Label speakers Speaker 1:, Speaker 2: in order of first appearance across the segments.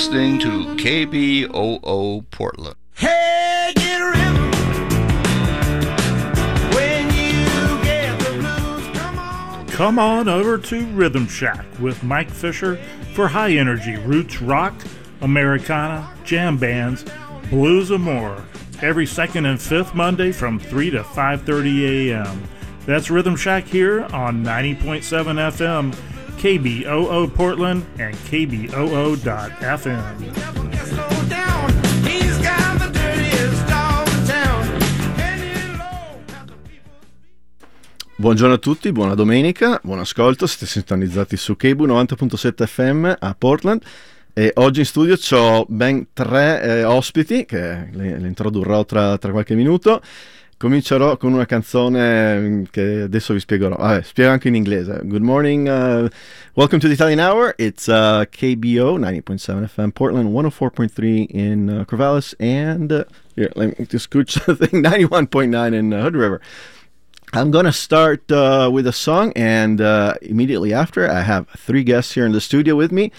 Speaker 1: You're listening to KBOO Portland.
Speaker 2: Hey, get rhythm. When you get the blues, come on.
Speaker 3: Come on over to Rhythm Shack with Mike Fisher for high energy roots rock, Americana, jam bands, blues and more. Every second and fifth Monday from 3 to 5:30 a.m. That's Rhythm Shack here on 90.7 FM, KBOO Portland and KBOO.FM.
Speaker 4: Buongiorno a tutti, buona domenica, buon ascolto, siete sintonizzati su Kebu 90.7 FM a Portland e oggi in studio ho ben tre eh, ospiti che le, le introdurrò tra, tra qualche minuto. Comincerò con una canzone mm, che adesso vi spiegherò. Vabbè, spiego anche in inglese. Good morning, uh, welcome to the Italian Hour. It's uh, KBO 90.7 FM Portland, 104.3 in uh, Corvallis, and uh, here, let me just scooch the thing, 91.9 in uh, Hood River. I'm going to start uh, with a song, and uh, immediately after, I have three guests here in the studio with me,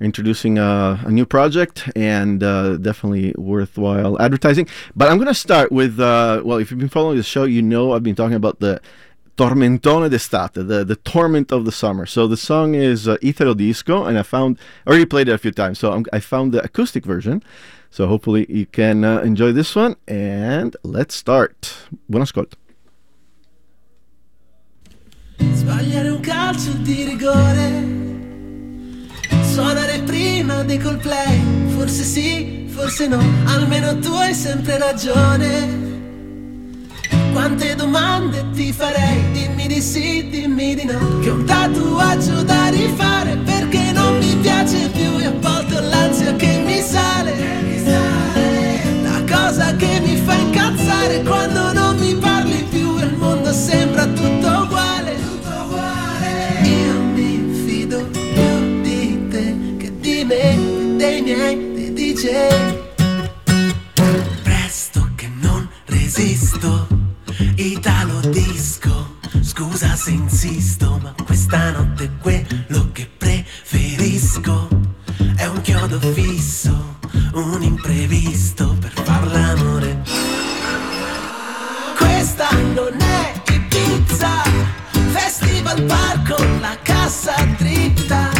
Speaker 4: introducing a, a new project and uh, definitely worthwhile advertising. But I'm going to start with uh, well, if you've been following the show, you know I've been talking about the Tormentone d'estate, the, the torment of the summer. So the song is uh, Italo Disco, and I found I already played it a few times, so I'm, I found the acoustic version. So hopefully you can uh, enjoy this one, and let's start. Buon ascolto.
Speaker 5: Sbagliare un calcio di rigore Suonare prima dei Coldplay. Forse sì, forse no Almeno tu hai sempre ragione. Quante domande ti farei? Dimmi di sì, dimmi di no. Che un tatuaggio da rifare Perché non mi piace più DJ. Presto che non resisto, Italo disco. Scusa se insisto, ma questa notte quello che preferisco è un chiodo fisso, un imprevisto per far l'amore. Questa non è Ibiza Festival bar con la cassa dritta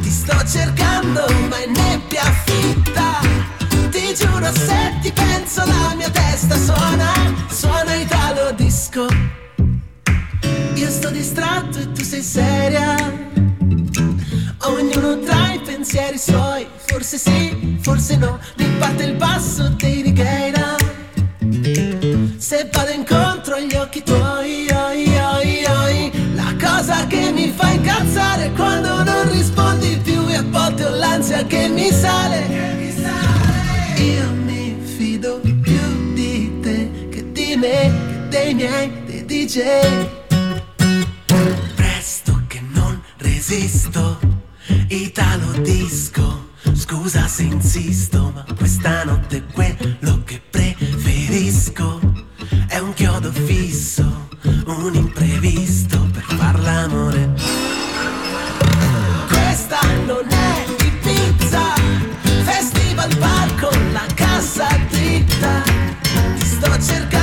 Speaker 5: Ti sto cercando ma è nebbia fitta Giuro se ti penso la mia testa suona Suona Italo disco. Io sto distratto e tu sei seria. Ognuno tra i pensieri suoi Forse sì, forse no. Mi parte il basso dei Righeira se vado incontro agli occhi tuoi, oi, oi, oi, la cosa che mi fa incazzare è quando non rispondi più e a volte ho l'ansia che mi sale. DJ. Presto che non resisto, Italo disco. Scusa se insisto, ma questa notte quello che preferisco. È un chiodo fisso, un imprevisto per far l'amore. Questa non è Ibiza, festival bar con la cassa dritta. Ti sto cercando,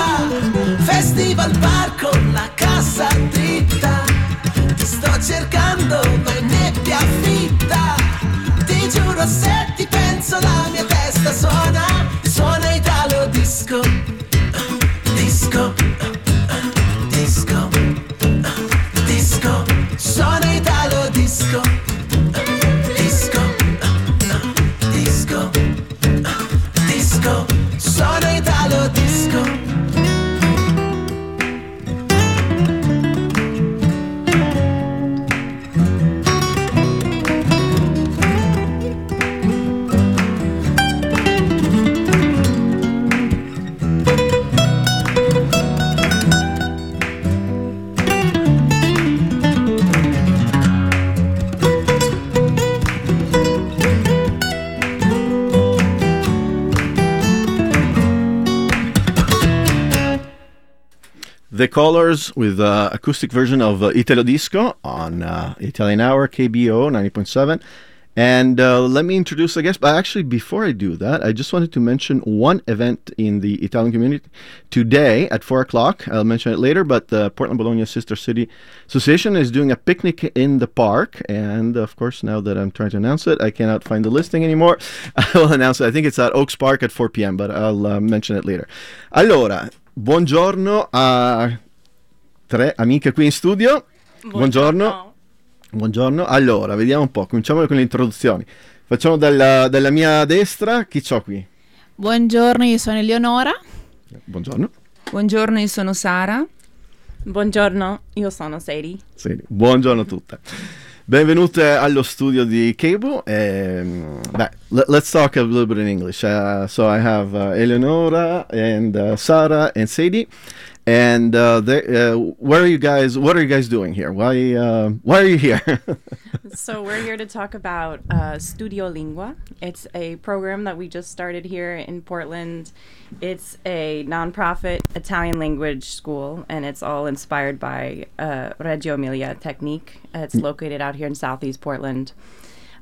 Speaker 5: Ibiza, festival bar con la cassa dritta. Ti sto cercando, ma è nebbia fitta. Ti giuro se ti penso la mia
Speaker 4: With uh, acoustic version of uh, Italo Disco on uh, Italian Hour KBO 90.7. And uh, let me introduce the guest. But actually, before I do that, I just wanted to mention one event in the Italian community today at 4 o'clock. I'll mention it later, but the Portland Bologna Sister City Association is doing a picnic in the park. And of course, now that I'm trying to announce it, I cannot find the listing anymore. I will announce it. I think it's at Oaks Park at 4 p.m., but I'll uh, mention it later. Allora, buongiorno a tre amiche qui in studio. Buongiorno. Buongiorno. Allora, vediamo un po'. Cominciamo con le introduzioni. Facciamo dalla, dalla mia destra. Chi c'ho qui?
Speaker 6: Buongiorno, io sono Eleonora.
Speaker 4: Buongiorno.
Speaker 7: Buongiorno, io sono Sara.
Speaker 8: Buongiorno, io sono Sadie.
Speaker 4: Sì, buongiorno a tutte. Benvenute allo studio di Cable. Um, beh, let, let's talk a little bit in English. Uh, so I have uh, Eleonora and uh, Sara and Sadie. And uh, uh, where are you guys? What are you guys doing here? Why? Uh, why are you here?
Speaker 8: So we're here to talk about uh, Studio Lingua. It's a program that we just started here in Portland. It's a nonprofit Italian language school, and it's all inspired by uh, Reggio Emilia Technique. It's located out here in Southeast Portland.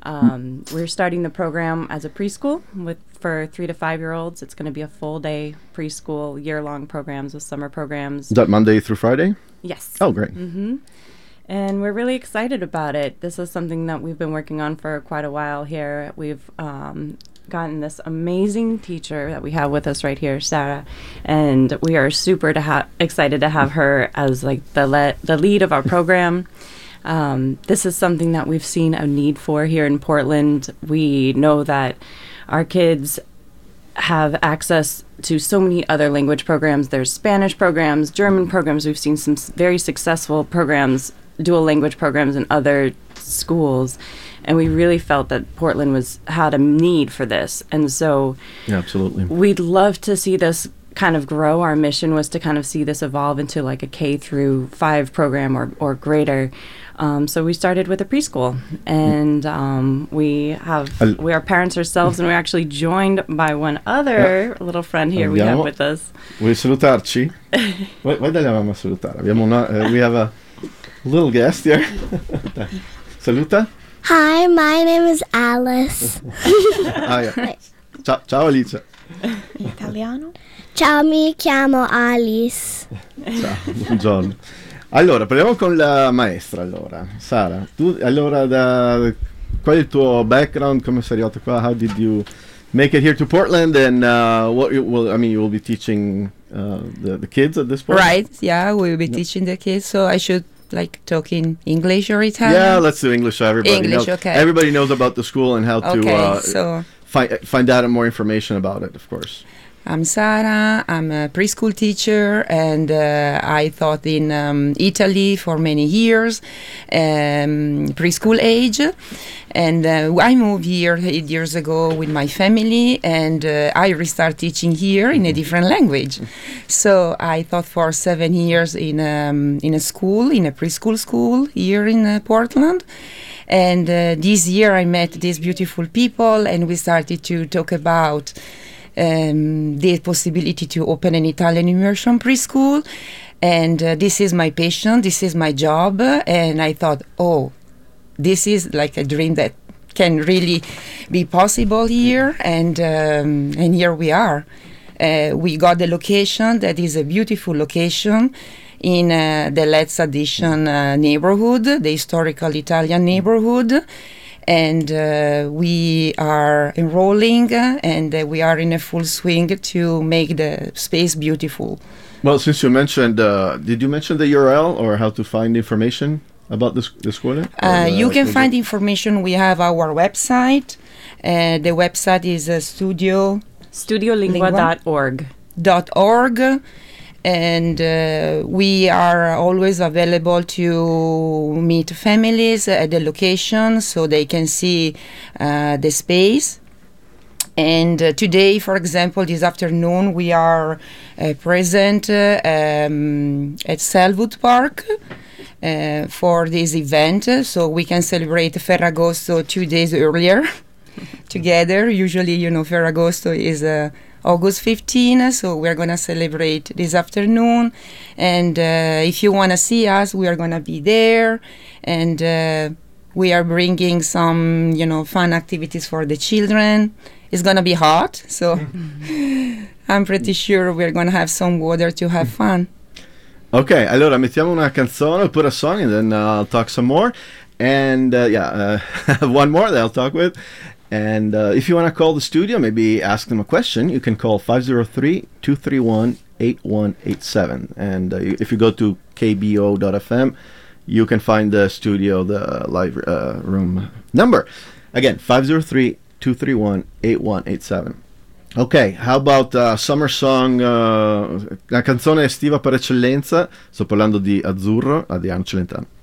Speaker 8: Um, we're starting the program as a preschool with for three to five year olds. It's going to be a full day preschool, year long programs with summer programs.
Speaker 4: Is that Monday through Friday?
Speaker 8: Yes.
Speaker 4: Oh, great.
Speaker 8: and we're really excited about it. This is something that we've been working on for quite a while here. We've um, gotten this amazing teacher that we have with us right here, Sarah, and we are super to ha- excited to have her as like the le- the lead of our program. Um, this is something that we've seen a need for here in Portland. We know that our kids have access to so many other language programs. There's Spanish programs, German programs. We've seen some very successful programs, dual language programs in other schools, and we really felt that Portland was had a need for this. And so
Speaker 4: Yeah, absolutely.
Speaker 8: we'd love to see this kind of grow. Our mission was to kind of see this evolve into like a K through five program or, or greater. Um, so we started with a preschool, and um, we have
Speaker 4: Al-
Speaker 8: we are parents ourselves, and we're actually joined by one other little friend here we have with us.
Speaker 4: Vuoi salutarci? Vai, vai dalle mamma a salutare. Abbiamo una, eh, we have a little guest here. Saluta.
Speaker 9: Hi, my name is Alice.
Speaker 4: Ah, yeah. Ciao, ciao Alice.
Speaker 6: Italiano?
Speaker 9: Ciao, mi chiamo Alice.
Speaker 4: Ciao, buongiorno. Allora, parliamo con la maestra allora. Sara, tu allora da qual è il tuo background? Come sei arrivato qua? How did you make it here to Portland and uh, what you will I mean you will be teaching uh, the, the kids at this point?
Speaker 7: Right, yeah, we'll be teaching the kids, so I should like talk in English or Italian.
Speaker 4: Yeah, let's do English so everybody
Speaker 7: English,
Speaker 4: knows.
Speaker 7: okay.
Speaker 4: Everybody knows about the school and how to uh,
Speaker 7: so
Speaker 4: find find out more information about it, of course.
Speaker 7: I'm Sara. I'm a preschool teacher, and uh, I taught in um, Italy for many years, um, preschool age. And uh, I moved here eight years ago with my family, and uh, I restart teaching here in a different language. So I taught for seven years in um, in a school, in a preschool school here in uh, Portland. And uh, this year I met these beautiful people, and we started to talk about um, the possibility to open an Italian immersion preschool. And uh, this is my passion, this is my job. And I thought, oh, this is like a dream that can really be possible here. And, um, and here we are. Uh, we got the location that is a beautiful location in uh, the Let's Addition uh, neighborhood, the historical Italian neighborhood and uh, we are enrolling and uh, we are in a full swing to make the space beautiful.
Speaker 4: Well, since you mentioned, uh, did you mention the URL or how to find information about this the school?
Speaker 7: Uh,
Speaker 4: the-
Speaker 7: you can
Speaker 4: the-
Speaker 7: find information. We have our website. Uh, the website is uh, studio
Speaker 8: Studiolingua.org.
Speaker 7: dot org and uh, we are always available to meet families at the location so they can see uh, the space. And uh, today for example this afternoon we are uh, present uh, um, at Selwood Park uh, for this event. So we can celebrate Ferragosto two days earlier together. Usually you know Ferragosto is uh, August 15. So we're gonna celebrate this afternoon, and uh, if you wanna see us, we are gonna be there, and uh, we are bringing some you know fun activities for the children. It's gonna be hot, so I'm pretty sure we're gonna have some water to have fun.
Speaker 4: Ok, allora mettiamo una canzone, put a song and then uh, I'll talk some more. And uh, yeah, uh, one more that I'll talk with. And uh, if you want to call the studio, maybe ask them a question, you can call 503 231 8187. And uh, if you go to kbo.fm, you can find the studio, the live uh, room number. Again, 503 231 8187. Ok, how about uh, Summer Song, uh, la canzone estiva per eccellenza? Sto parlando di Azzurro, Adriano Celentano.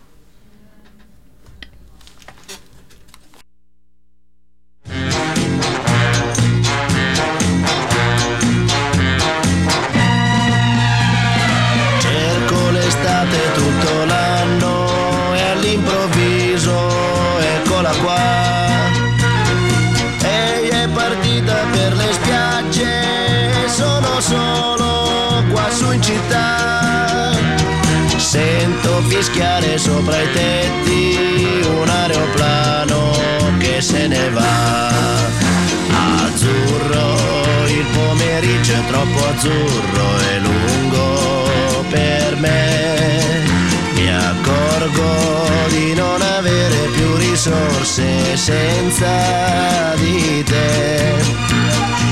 Speaker 10: Senza di te.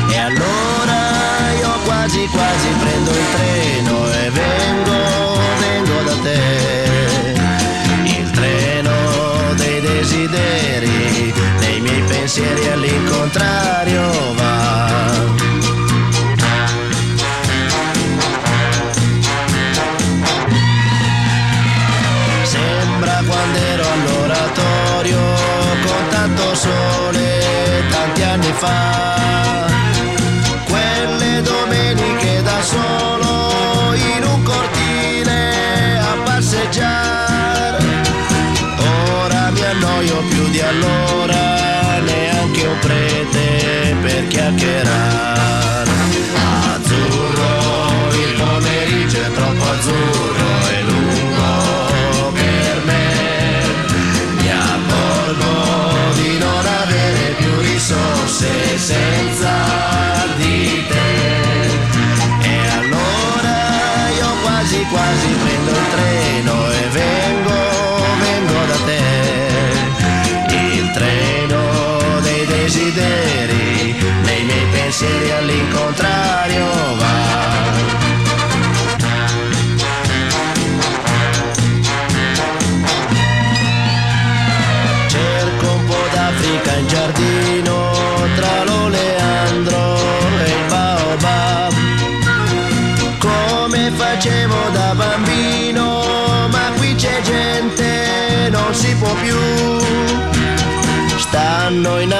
Speaker 10: E allora io quasi quasi prendo il treno e vengo, vengo da te. Il treno dei desideri, dei miei pensieri all'incontrario find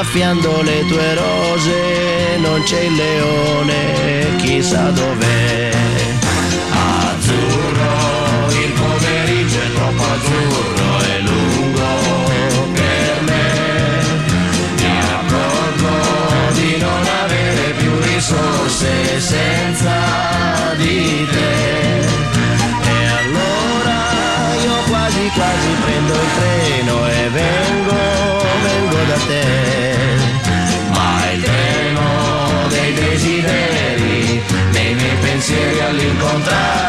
Speaker 10: Innaffiando le tue rose, non c'è il leone, chissà dov'è. Azzurro, il pomeriggio è troppo azzurro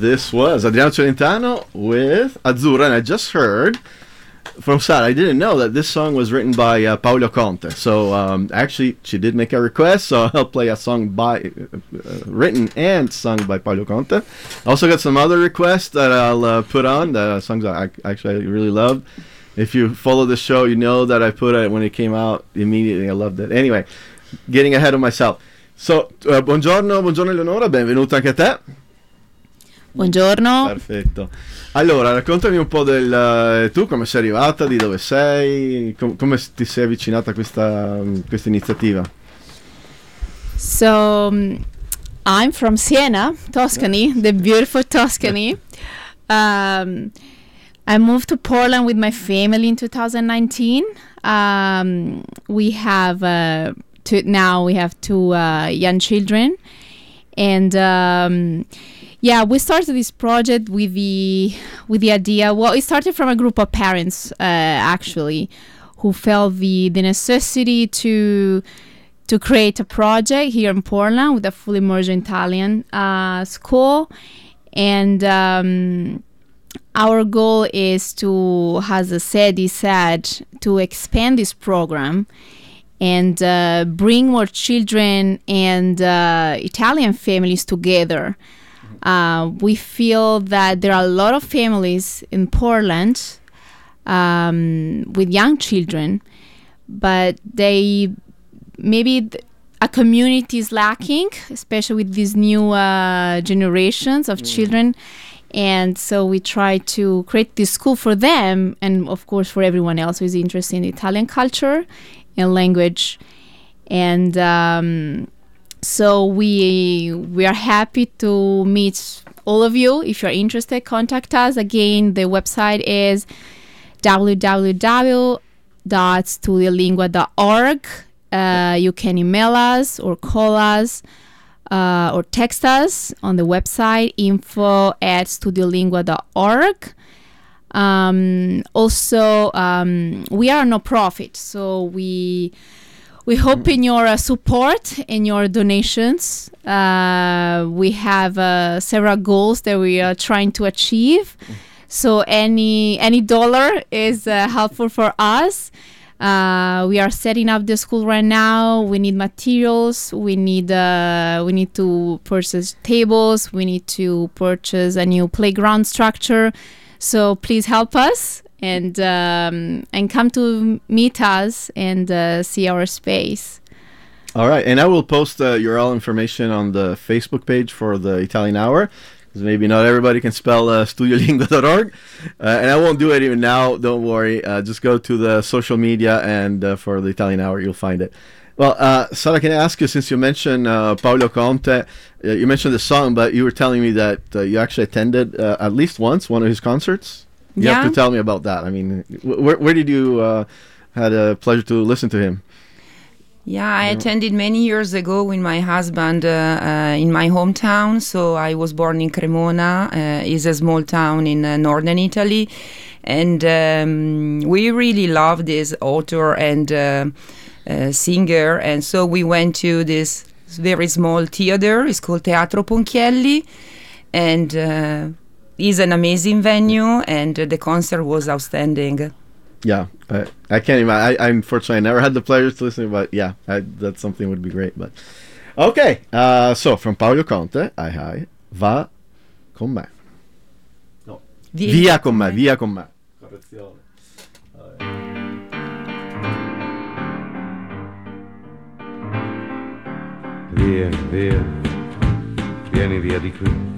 Speaker 4: this was Adriano Celentano with Azzurra, and I just heard from Sara. I didn't know that this song was written by uh, Paolo Conte. So um, actually, she did make a request, so I'll play a song by uh, written and sung by Paolo Conte. Also got some other requests that I'll uh, put on. The uh, songs I actually really love. If you follow the show, you know that I put it when it came out immediately. I loved it. Anyway, getting ahead of myself. So, eh, buongiorno, buongiorno Eleonora, benvenuta anche a te.
Speaker 6: Buongiorno.
Speaker 4: Perfetto. Allora, raccontami un po' del eh, tu come sei arrivata, di dove sei, com- come ti sei avvicinata a questa, questa iniziativa.
Speaker 6: So um, I'm from Siena, Tuscany, the beautiful Tuscany. Um, I moved to Portland with my family in 2019. Um, we have uh, two, now we have two uh, young children, and um, yeah, we started this project with the with the idea. Well, it started from a group of parents uh, actually, who felt the the necessity to to create a project here in Portland with a full immersion Italian uh, school, and um, our goal is to, as Sedi said, to expand this program and uh, bring more children and uh, Italian families together. Uh, we feel that there are a lot of families in Portland um, with young children, but they maybe th- a community is lacking, especially with these new uh, generations of children. And so we try to create this school for them, and of course for everyone else who is interested in Italian culture and language. And um, so we we are happy to meet all of you. If you're interested, contact us. Again, the website is www.studiolingua.org. Uh, you can email us or call us uh, or text us on the website info at studiolingua.org. Um, also, um, we are a no profit, so we we hope in your uh, support and your donations. Uh, we have uh, several goals that we are trying to achieve. So any any dollar is uh, helpful for us. Uh, we are setting up the school right now. We need materials. We need uh, we need to purchase tables. We need to purchase a new playground structure. So please help us and um, and come to meet us and uh, see our space.
Speaker 4: All right, and I will post uh, URL information on the Facebook page for the Italian Hour. Because maybe not everybody can spell uh, studiolingua.org. Uh, and I won't do it even now, don't worry. Uh, just go to the social media and uh, for the Italian Hour, you'll find it. Well, uh, Sara, can I ask you, since you mentioned uh, Paolo Conte, uh, you mentioned the song, but you were telling me that uh, you actually attended at least once one of his concerts? You have to tell me about that. I mean, where, where did you uh, had a pleasure to listen to him?
Speaker 7: Yeah, I attended many years ago with my husband uh, uh, in my hometown. So I was born in Cremona, uh, is a small town in uh, northern Italy, and um, we really love this author and uh, uh, singer. And so we went to this very small theater. It's called Teatro Ponchielli, and it's an amazing venue. And uh, the concert was outstanding.
Speaker 4: Yeah, I, I can't even. I, I unfortunately I never had the pleasure to listen, but yeah, I, that's something would be great. But okay, uh, so from Paolo Conte, ai ai, va con me. No.
Speaker 7: Vieni
Speaker 4: Via con me, via con me. Correzione.
Speaker 11: Via, via, vieni via di qui.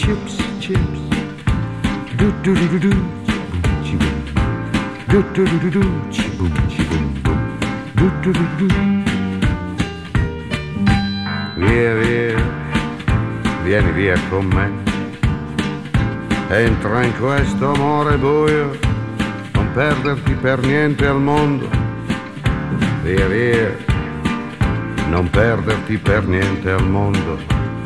Speaker 11: chips, chips. Do do do do do, chi boom. Do do do do do, chi boom, chi. Do do do do. Via, via, vieni via con me. Entra in questo amore buio, non perderti per niente al mondo. Via via, non perderti per niente al mondo.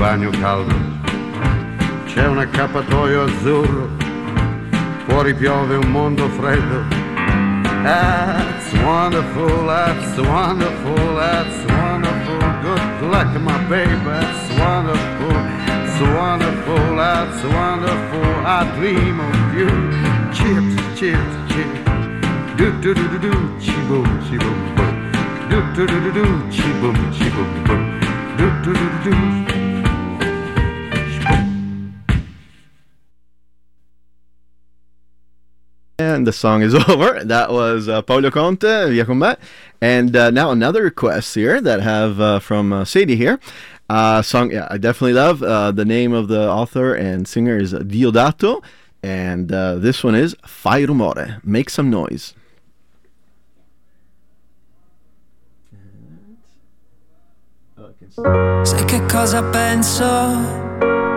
Speaker 11: Bagno caldo. C'è un accappatoio azzurro, fuori piove un mondo freddo. That's wonderful, that's wonderful, that's wonderful. Good luck, my baby, that's wonderful, it's wonderful, that's wonderful. I dream of you. Chips, chips, chips. Do do do do do, chi boom, boom. Do do do do do, chi boom, boom boom. Do do do do do.
Speaker 4: And the song is over. That was uh, Paolo Conte, Via. And uh, now another request here that have uh, from uh, Sadie here. Uh, song, yeah, I definitely love. Uh, the name of the author and singer is Diodato. And this one is Fai rumore, make some noise.
Speaker 12: Sai che cosa penso?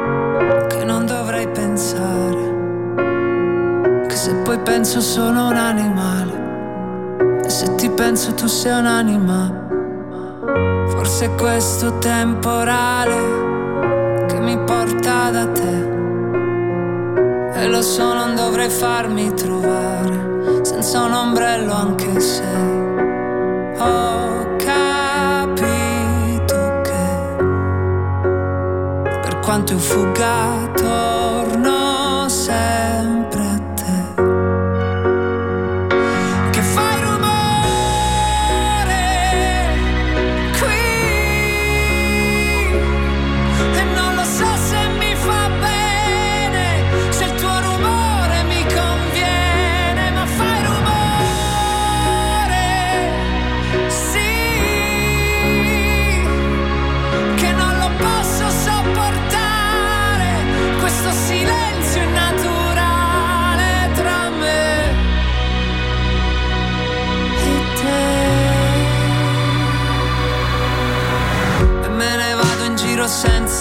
Speaker 12: Poi penso sono un animale. E se ti penso tu sei un'anima. Forse è questo temporale che mi porta da te. E lo so, non dovrei farmi trovare senza un ombrello anche se ho capito che per quanto io fugga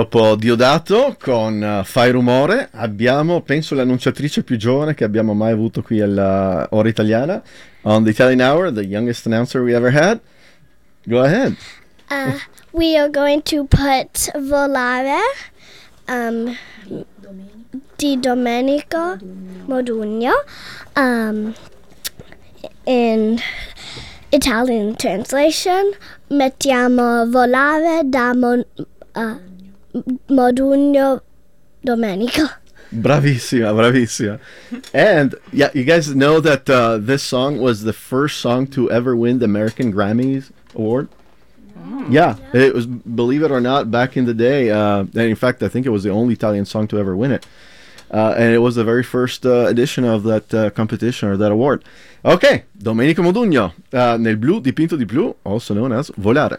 Speaker 4: Dopo Diodato con eh, Fai Rumore abbiamo, penso, l'annunciatrice più giovane che abbiamo mai avuto qui alla Ora Italiana. On the Italian Hour, the youngest announcer we ever had. Go ahead.
Speaker 9: Uh, we are going to put Volare um, di Domenico Modugno um, in Italian translation. Mettiamo Volare da Mo- uh, Modugno Domenica.
Speaker 4: Bravissima, bravissima. And yeah, you guys know that uh, this song was the first song to ever win the American Grammys Award. Yeah, it was, believe it or not, back in the day. Uh, and in fact, I think it was the only Italian song to ever win it. Uh, and it was the very first uh, edition of that uh, competition or that award. Ok, Domenico Modugno, uh, nel blu dipinto di blu, also known as Volare.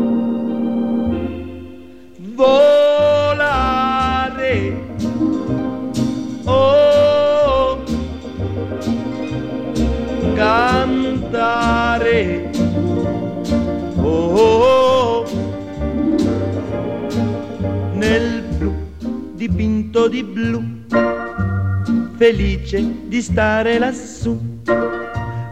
Speaker 13: volare. Oh, cantare. Oh, nel blu dipinto di blu, felice di stare lassù.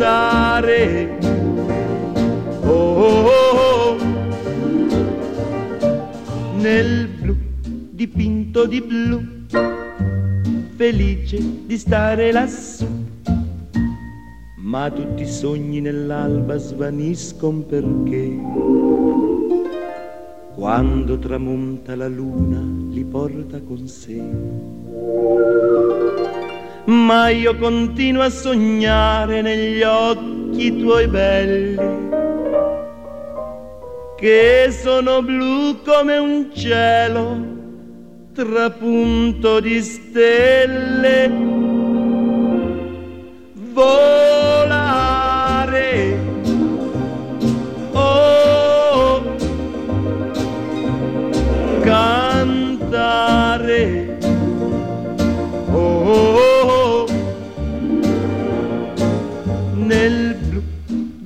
Speaker 13: Cantare. Oh, oh, oh, nel blu dipinto di blu, felice di stare lassù. Ma tutti i sogni nell'alba svaniscono perché quando tramonta la luna li porta con sé. Ma io continuo a sognare negli occhi tuoi belli, che sono blu come un cielo trapunto di stelle. Volare,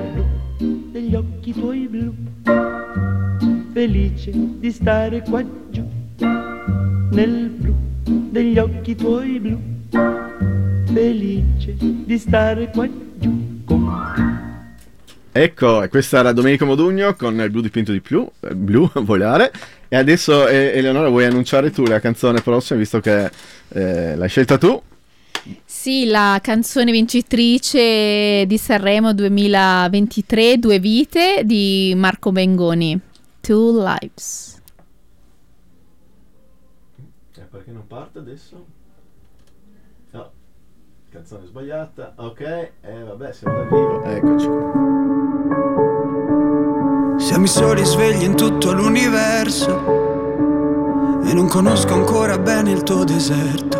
Speaker 13: Nel blu degli occhi tuoi blu, felice di stare qua giù nel blu degli occhi tuoi blu, felice di stare qua giù con.
Speaker 4: Ecco, questa era Domenico Modugno con il blu dipinto di blu, eh, blu volare. E adesso, Eleonora, vuoi annunciare tu la canzone prossima, visto che eh, l'hai scelta tu?
Speaker 6: Sì, la canzone vincitrice di Sanremo 2023, Due vite, di Marco Bengoni, Two Lives.
Speaker 4: perché non parte adesso? No. Canzone sbagliata. Ok, e vabbè, siamo da vivo. Eccoci qua.
Speaker 14: Siamo i soli svegli in tutto l'universo e non conosco ancora bene il tuo deserto.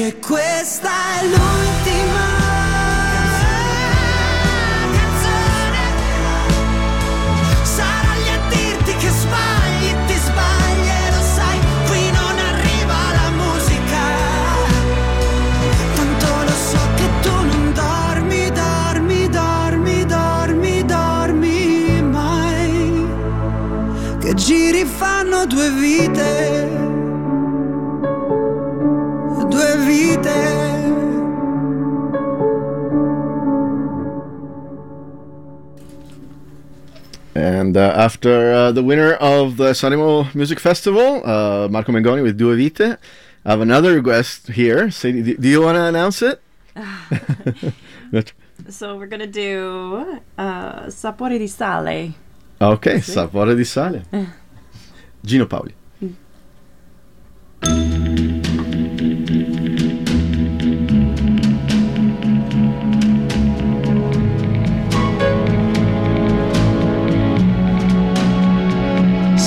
Speaker 14: Se questa è l'ultima canzone Sarò a dirti che sbagli, ti sbagli e lo sai, qui non arriva la musica. Tanto lo so che tu non dormi, dormi, dormi, dormi, dormi mai. Che giri fanno due vite,
Speaker 4: after uh, the winner of the Sanremo Music Festival, uh, Marco Mengoni with Due Vite, I have another request here. Say, do, do you want to announce it?
Speaker 8: So we're gonna do uh, Sapore di sale.
Speaker 4: ok,
Speaker 8: Sì.
Speaker 4: sapore di sale.
Speaker 8: Eh.
Speaker 4: Gino Paoli.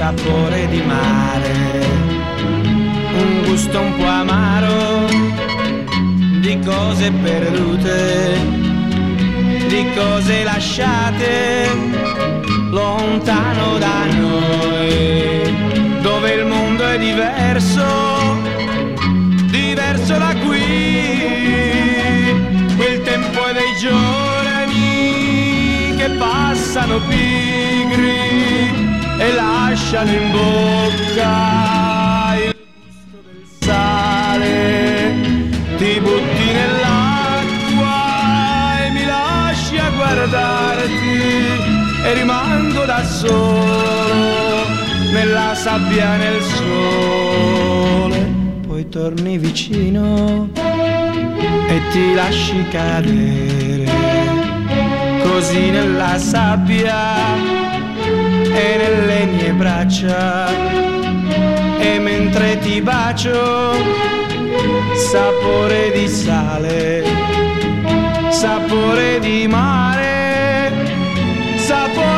Speaker 15: sapore di mare, un gusto un po' amaro di cose perdute, di cose lasciate lontano da noi, dove il mondo è diverso, diverso da qui, quel tempo è dei giorni che passano pigri e lasciano in bocca il gusto del sale, ti butti nell'acqua e mi lasci a guardarti e rimango da solo nella sabbia nel sole, poi torni vicino e ti lasci cadere così nella sabbia e nelle mie braccia. E mentre ti bacio sapore di sale sapore di mare sapore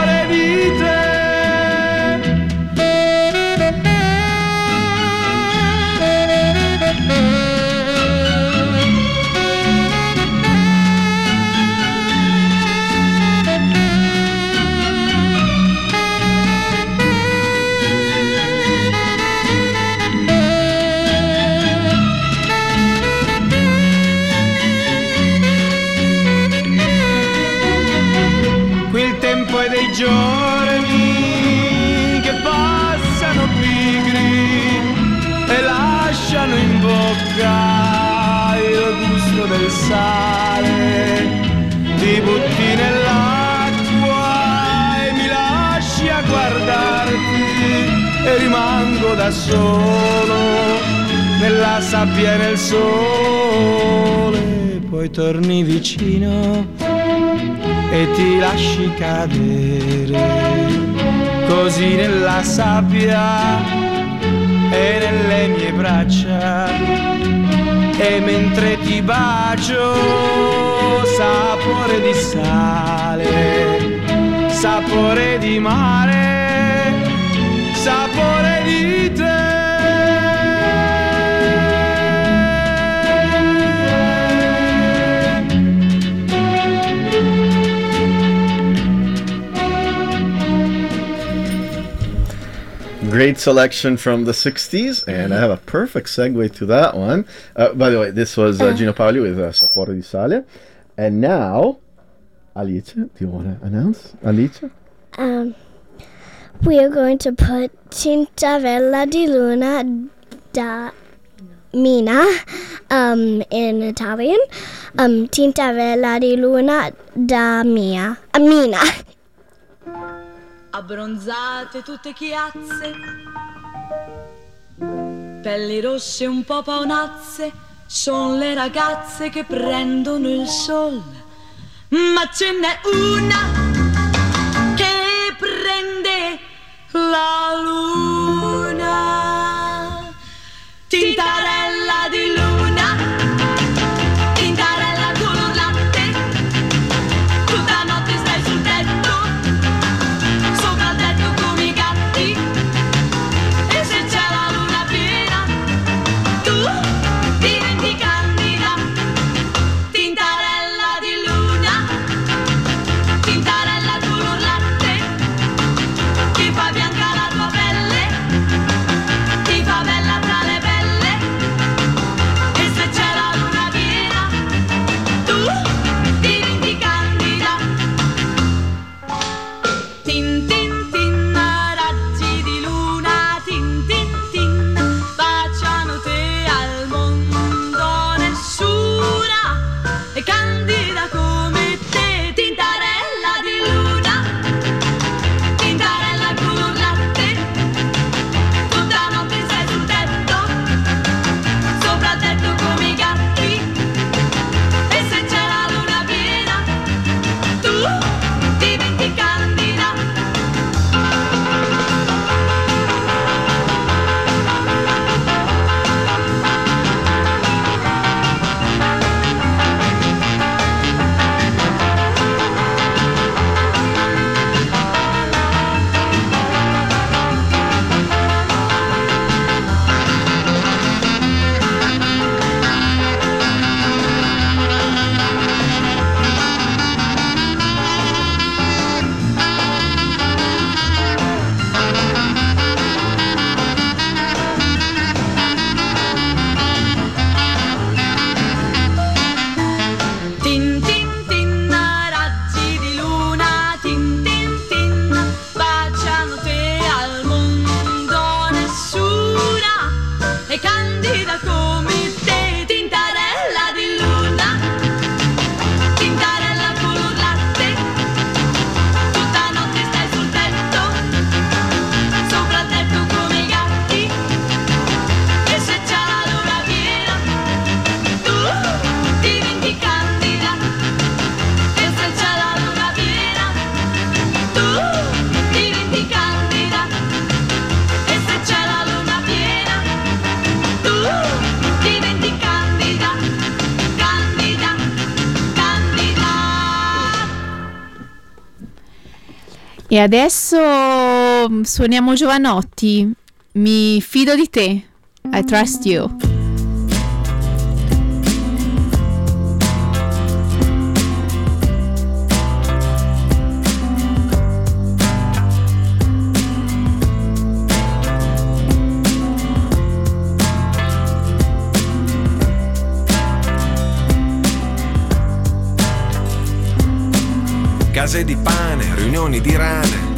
Speaker 15: butti nell'acqua e mi lasci a guardarti e rimango da solo nella sabbia e nel sole. Poi torni vicino e ti lasci cadere così nella sabbia e nelle mie braccia e mentre ti bacio sapore di sale sapore di mare sapore di te
Speaker 4: Great selection from the 60s, and I have a perfect segue to that one. Uh, by the way, this was uh, Gino Paoli with uh, Sapore di Sale. And now, Alice, do you want to announce? Alice?
Speaker 9: Um, we are going to put Tintavella di Luna da Mina um, in Italian. Um, Tintavella di Luna da Mia. Mina.
Speaker 16: abbronzate tutte chiazze, pelli rosse un po' paonazze, son le ragazze che prendono il sole, ma ce n'è una che prende la luna, tintarella
Speaker 6: adesso mm, suoniamo Giovanotti. Mi fido di te. I trust you.
Speaker 17: Case di pane, riunioni di rane,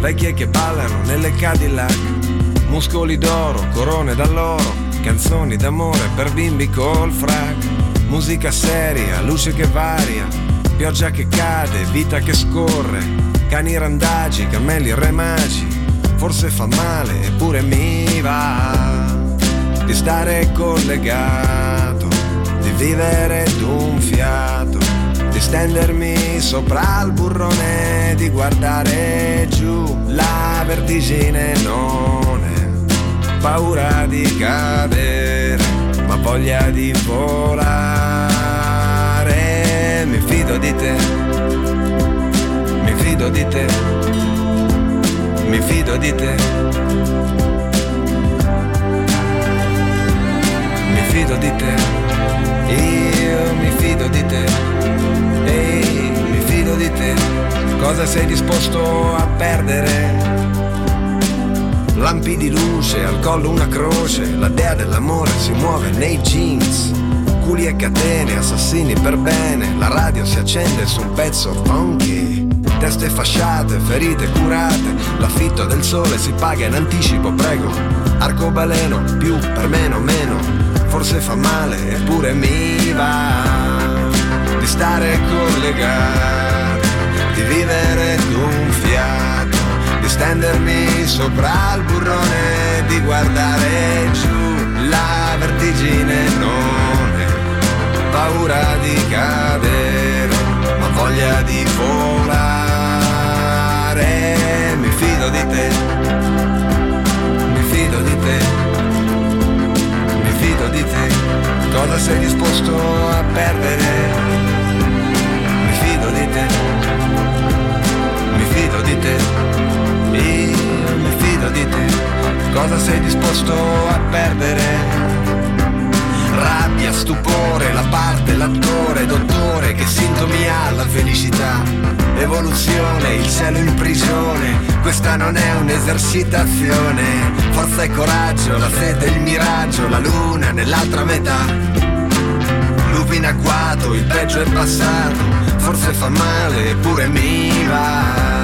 Speaker 17: vecchie che ballano nelle Cadillac, muscoli d'oro, corone d'alloro, canzoni d'amore per bimbi col frac, musica seria, luce che varia, pioggia che cade, vita che scorre, cani randagi, cammelli re magi, forse fa male eppure mi va di stare collegato, di vivere d'un fiato, di stendermi sopra il burrone, di guardare giù la vertigine non è paura di cadere, ma voglia di volare. Mi fido di te, mi fido di te, mi fido di te. Mi fido di te, io mi fido di te, di te, cosa sei disposto a perdere? Lampi di luce, al collo una croce, la dea dell'amore si muove nei jeans. Culi e catene, assassini per bene, la radio si accende su un pezzo funky. Teste fasciate, ferite curate, l'affitto del sole si paga in anticipo, prego. Arcobaleno, più per meno, meno, forse fa male eppure mi va di stare collegato, stendermi sopra il burrone, di guardare giù la vertigine non è paura di cadere, ma voglia di volare. Mi fido di te, mi fido di te, mi fido di te, cosa sei disposto a perdere? Mi fido di te, mi fido di te. Fido di te, cosa sei disposto a perdere? Rabbia, stupore, la parte, l'attore, dottore, che sintomi ha la felicità? Evoluzione, il cielo in prigione, questa non è un'esercitazione. Forza e coraggio, la fede, il miraggio, la luna nell'altra metà. Lupi in agguato, il peggio è passato, forse fa male, eppure mi va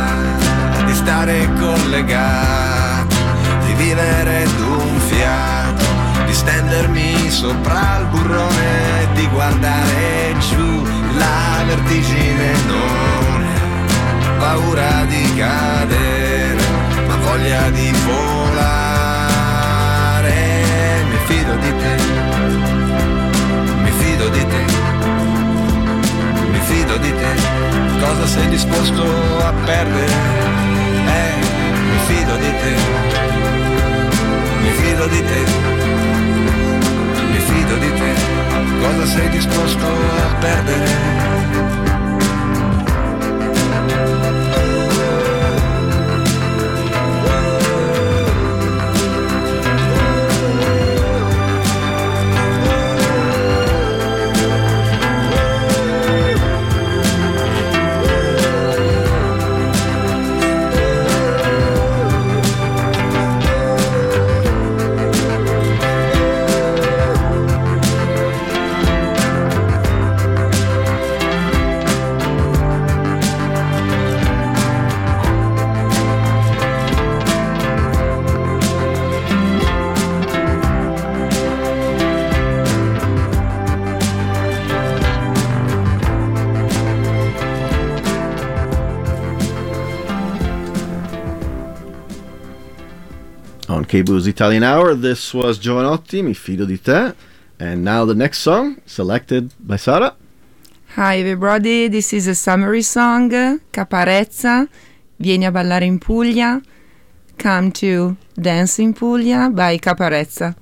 Speaker 17: di stare collegato, vivere d'un fiato, di stendermi sopra il burrone, di guardare giù la vertigine non è paura di cadere, ma voglia di volare. Mi fido di te, mi fido di te, mi fido di te, cosa sei disposto a perdere? Eh, mi fido di te, mi fido di te, mi fido di te, cosa sei disposto a perdere?
Speaker 4: KBOO's Italian Hour, this was Giovanotti, Mi fido di te. And now the next song, selected by Sara.
Speaker 7: Hi everybody, this is a summary song, Caparezza, Vieni a ballare in Puglia, Come to Dance in Puglia by Caparezza.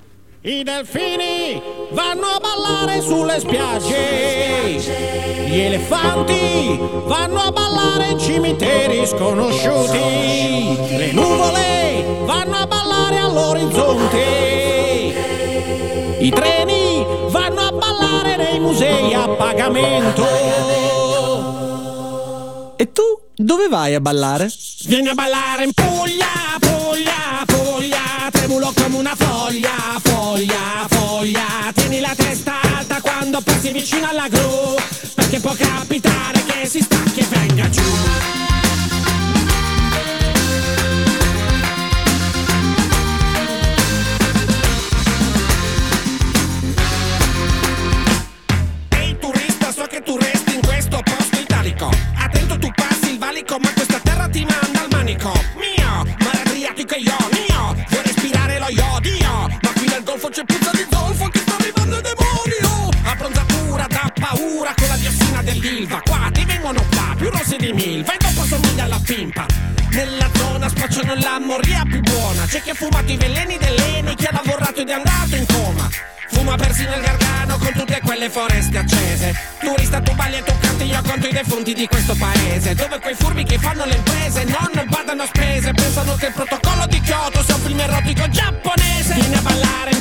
Speaker 18: I delfini vanno a ballare sulle spiagge. Gli elefanti vanno a ballare in cimiteri sconosciuti. Le nuvole vanno a ballare all'orizzonte. I treni vanno a ballare nei musei a pagamento.
Speaker 19: E tu dove vai a ballare?
Speaker 18: Vieni a ballare in Puglia, Puglia, Puglia, tremulo come una foglia, foglia, foglia. Tieni la testa alta quando passi vicino alla gru, perché può capitare che si stacchi e venga giù. Ehi turista, so che tu resti in questo posto italico. Attento tu passi il valico, ma questa terra ti manda pimpa. Nella zona spacciano la moria più buona. C'è chi ha fumato i veleni dell'Eni, chi ha lavorato ed è andato in coma. Fuma persino il gargano con tutte quelle foreste accese. Turista tu balli e tu canti, io conto i defunti di questo paese. Dove quei furbi che fanno le imprese non badano a spese. Pensano che il protocollo di Kyoto sia un film erotico giapponese. Vieni a ballare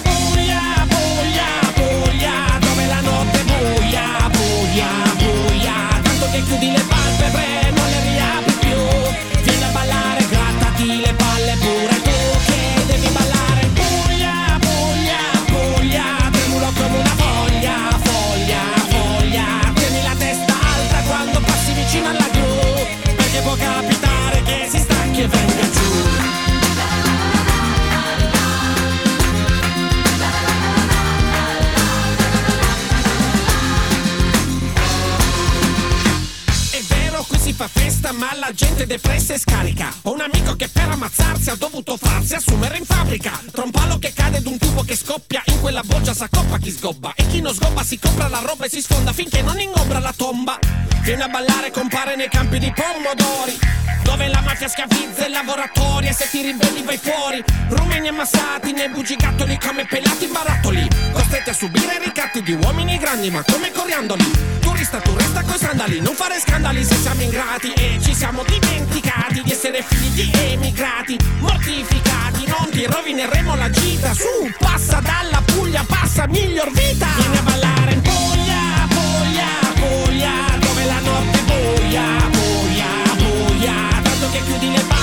Speaker 18: depressa e scarica. Ho un amico che per ammazzarsi ha dovuto farsi assumere in fabbrica. Tra un palo che cade ed un tubo che scoppia, in quella boggia s'accoppa chi sgobba. E chi non sgobba si compra la roba e si sfonda finché non ingombra la tomba. Viene a ballare, compare nei campi di pomodori. Dove la mafia schiavizza i lavoratori e se ti ribelli vai fuori. Rumeni ammassati nei bugigattoli come pelati in barattoli. Costretti a subire ricatti di uomini grandi ma come coriandoli. Turista, tu resta coi sandali, non fare scandali se siamo ingrati e ci siamo dimenticati di essere figli di emigrati. Mortificati, non ti rovineremo la gita. Su, passa dalla Puglia, passa miglior vita. Vieni a ballare in Puglia, Puglia, Puglia, dove la notte è buia, buia, buia. Tanto che chiudi le palpebre,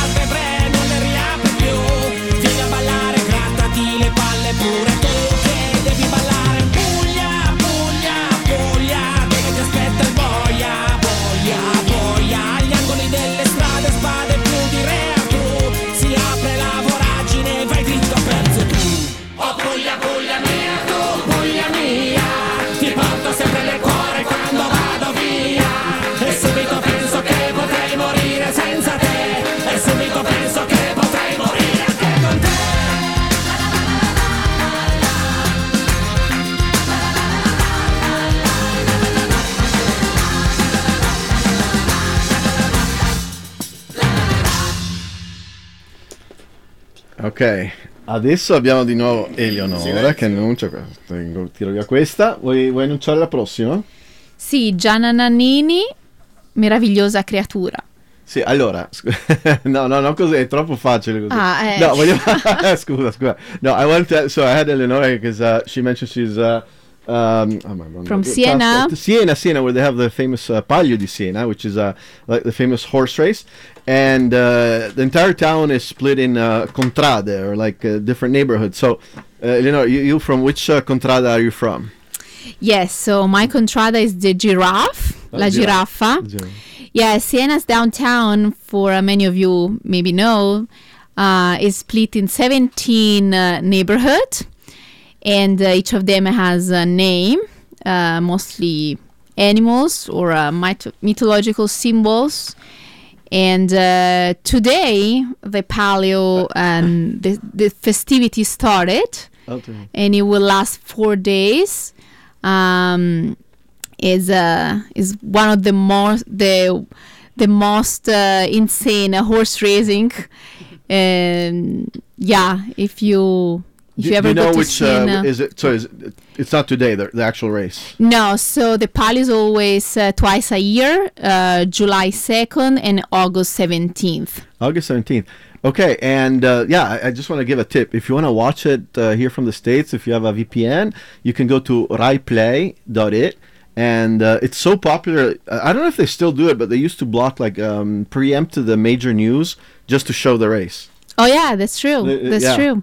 Speaker 4: adesso abbiamo di nuovo Eleonora
Speaker 6: Silenzio.
Speaker 4: che annuncia, tengo- tiro via questa. Vuoi, vuoi annunciare la prossima?
Speaker 6: Sì, Gianna Nannini, meravigliosa creatura.
Speaker 4: Sì, allora, scu- no, no, no, così è troppo facile così.
Speaker 6: Ah, eh.
Speaker 4: No, voglio... scusa, scusa. No, I want to, so I had Eleonora because uh, she mentioned she's uh, um, oh
Speaker 6: From Siena?
Speaker 4: Siena, Siena, where they have the famous uh, Palio di Siena, which is uh, like the famous horse race, and uh, the entire town is split in uh, contrade or like uh, different neighborhoods. So, uh, Eleonora, you, you from which uh, contrada are you from?
Speaker 6: Yes, so my contrada is the giraffe,
Speaker 4: Ah,
Speaker 6: la
Speaker 4: giraffe.
Speaker 6: giraffa. Yeah, Siena's downtown, for uh, many of you maybe know, uh, is split in 17 uh, neighborhoods, and each of them has a name, uh, mostly animals or uh, myth- mythological symbols. And uh, today, the paleo and the, the festivities started
Speaker 4: Okay.
Speaker 6: and it will last four days. Um, is uh, is one of the most the the most uh, insane horse racing. And yeah, if you If
Speaker 4: Do,
Speaker 6: you ever
Speaker 4: you know which uh, is it? So is it, it's not today the, the actual race.
Speaker 6: No, so the Palio is always uh, twice a year, uh, July 2nd and August 17th.
Speaker 4: August 17th. Okay, and uh, yeah, I, I just want to give a tip. If you want to watch it uh, here from the States, if you have a VPN, you can go to RaiPlay.it. And uh, it's so popular. I I don't know if they still do it, but they used to block, like, um, preempt the major news just to show the race.
Speaker 6: Oh, yeah, that's true.
Speaker 4: Uh,
Speaker 6: That's
Speaker 4: yeah.
Speaker 6: true.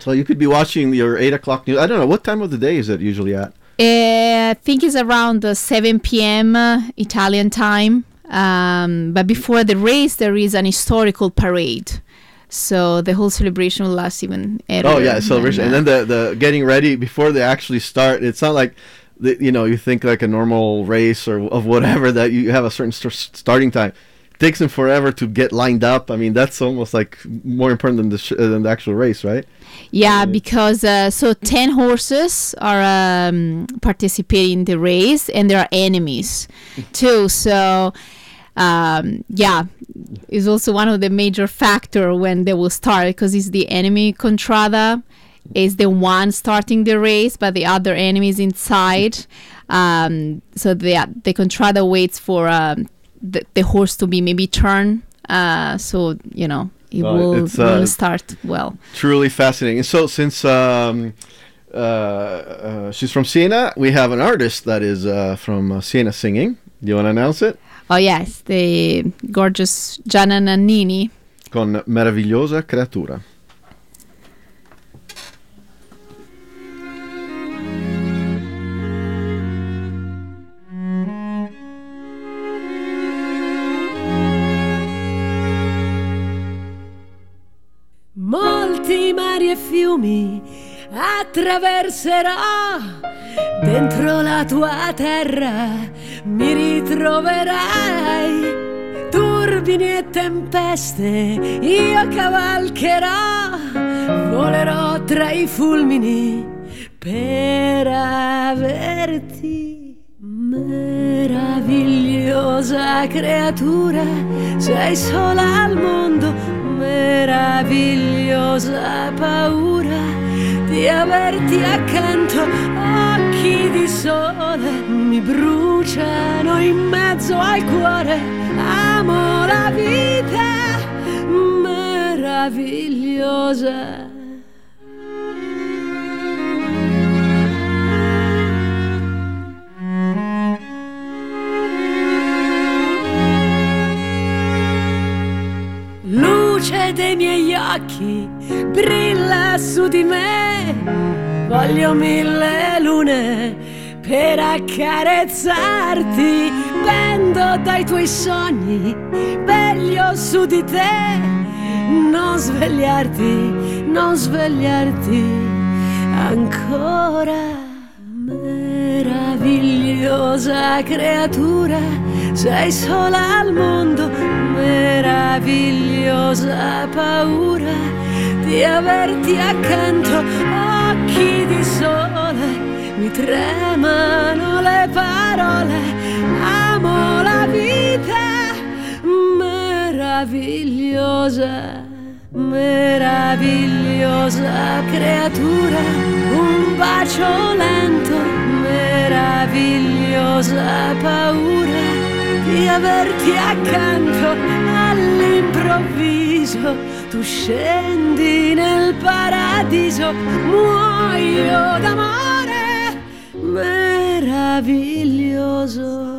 Speaker 4: So you could be watching your 8 o'clock news. I don't know. What time of the day is it usually at?
Speaker 6: Uh, I think it's around uh, 7 p.m. uh, Italian time. Um, but before the race, there is an historical parade. So the whole celebration will last even earlier.
Speaker 4: Oh yeah, celebration, and
Speaker 6: than,
Speaker 4: then the the getting ready before they actually start. It's not like the, you know you think like a normal race or of whatever that you have a certain st- starting time. Takes them forever to get lined up. I mean, that's almost like more important than the sh- uh, than the actual race, right?
Speaker 6: Yeah, because uh, so 10 horses are um, participating in the race and there are enemies too. So, um, yeah, it's also one of the major factor when they will start because it's the enemy Contrada is the one starting the race, but the other enemy is inside. Um, so the the Contrada waits for um, the, the horse to be maybe turned. Uh, so you know it will,
Speaker 4: it's, uh,
Speaker 6: will start well.
Speaker 4: Truly fascinating. And so, since um, uh, uh, she's from Siena, we have an artist that is uh, from uh, Siena singing. Do you want to announce it?
Speaker 6: Oh yes, the gorgeous Gianna Nannini.
Speaker 4: Con Meravigliosa Creatura.
Speaker 20: Fiumi attraverserò dentro la tua terra mi ritroverai. Turbini e tempeste io cavalcherò. Volerò tra i fulmini per averti. Meravigliosa creatura sei sola al mondo meravigliosa paura di averti accanto occhi di sole mi bruciano in mezzo al cuore amo la vita meravigliosa dei miei occhi brilla su di me. Voglio mille lune per accarezzarti. Pendo dai tuoi sogni veglio su di te. Non svegliarti non svegliarti ancora meravigliosa creatura. Sei sola al mondo meravigliosa paura di averti accanto occhi di sole mi tremano le parole amo la vita meravigliosa meravigliosa creatura un bacio lento meravigliosa paura di averti accanto all'improvviso. Tu scendi nel paradiso muoio d'amore meraviglioso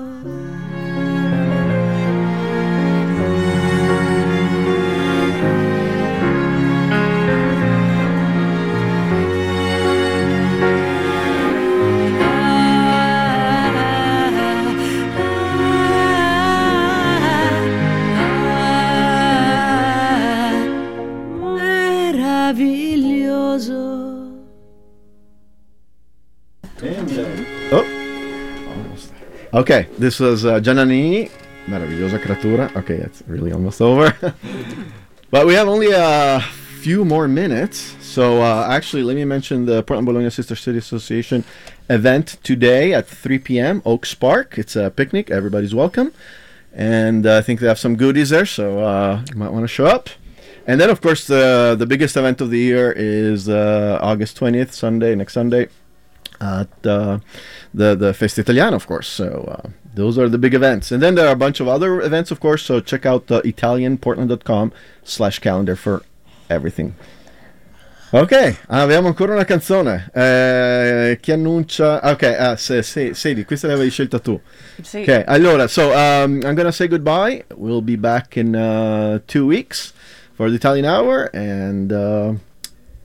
Speaker 4: Okay, this was uh, Meravigliosa Creatura. Okay, it's really almost over. but we have only a few more minutes. So, uh, actually, let me mention the Portland Bologna Sister City Association event today at 3 p.m. Oaks Park. It's a picnic. Everybody's welcome. And uh, I think they have some goodies there, so uh, you might want to show up.
Speaker 2: And then, of course, the the biggest event of the year is uh, August 20th, Sunday, next Sunday, at uh, the the Festa Italiana, of course. So uh, those are the big events. And then there are a bunch of other events, of course. So check out uh, italianportland.com slash calendar for everything. Ok, abbiamo ancora una canzone. Eh, chi annuncia? Ok, ah, se, se, Sadie, questa l'avevi scelta tu.
Speaker 8: Sì.
Speaker 2: Ok, allora, so um, I'm gonna say goodbye. We'll be back in uh, two weeks for the Italian Hour. And uh,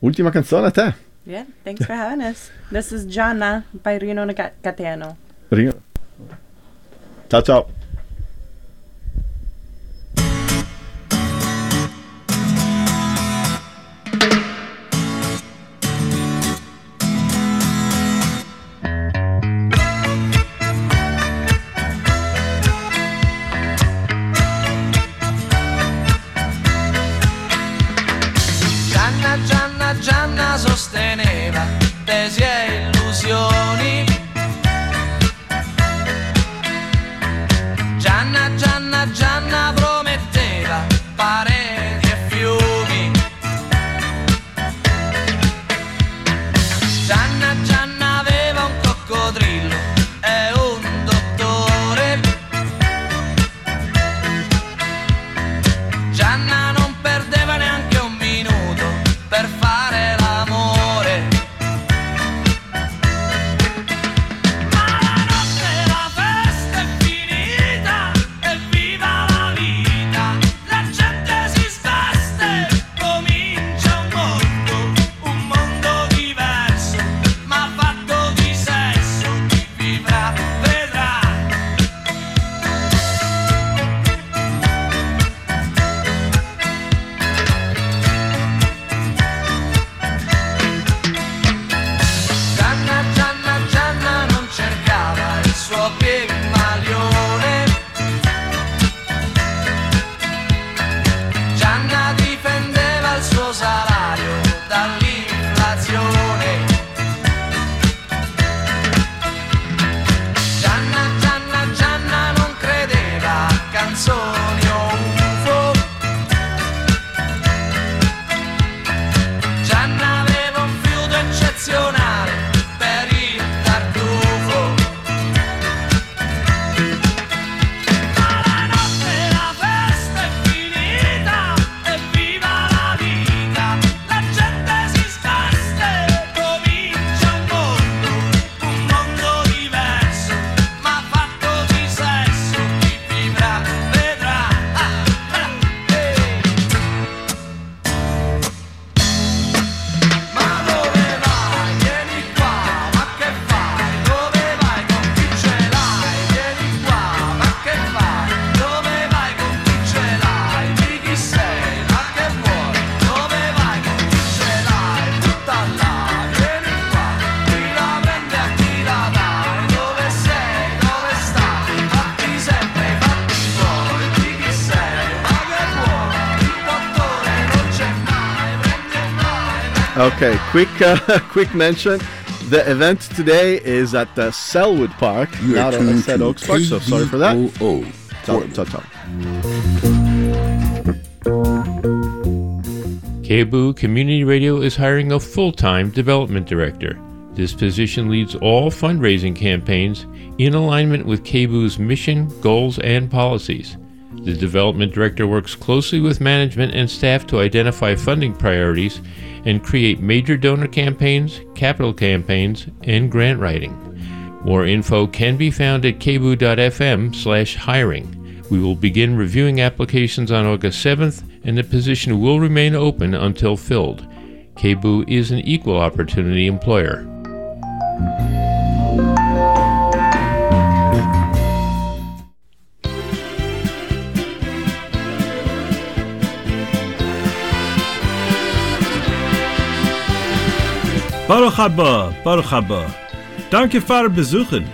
Speaker 2: ultima canzone a te.
Speaker 8: Yeah, thanks for having us. This is Jana by Rino Gatano.
Speaker 2: Rino. Ciao ciao. Quick uh, quick mention. The event today is at the Selwood Park,
Speaker 1: You are
Speaker 2: not at
Speaker 1: tuned
Speaker 2: St.
Speaker 1: to
Speaker 2: Oaks Park, so sorry for that.
Speaker 1: KBOO.
Speaker 2: Ciao, ciao, ciao.
Speaker 18: KBOO Community Radio is hiring a full time development director. This position leads all fundraising campaigns in alignment with KBOO's mission, goals, and policies. The development director works closely with management and staff to identify funding priorities and create major donor campaigns, capital campaigns, and grant writing. More info can be found at kboo.fm slash hiring. We will begin reviewing applications on August 7th, and the position will remain open until filled. KBOO is an equal opportunity employer.
Speaker 21: Baruch haba, Baruch haba. Danke für Besuchen.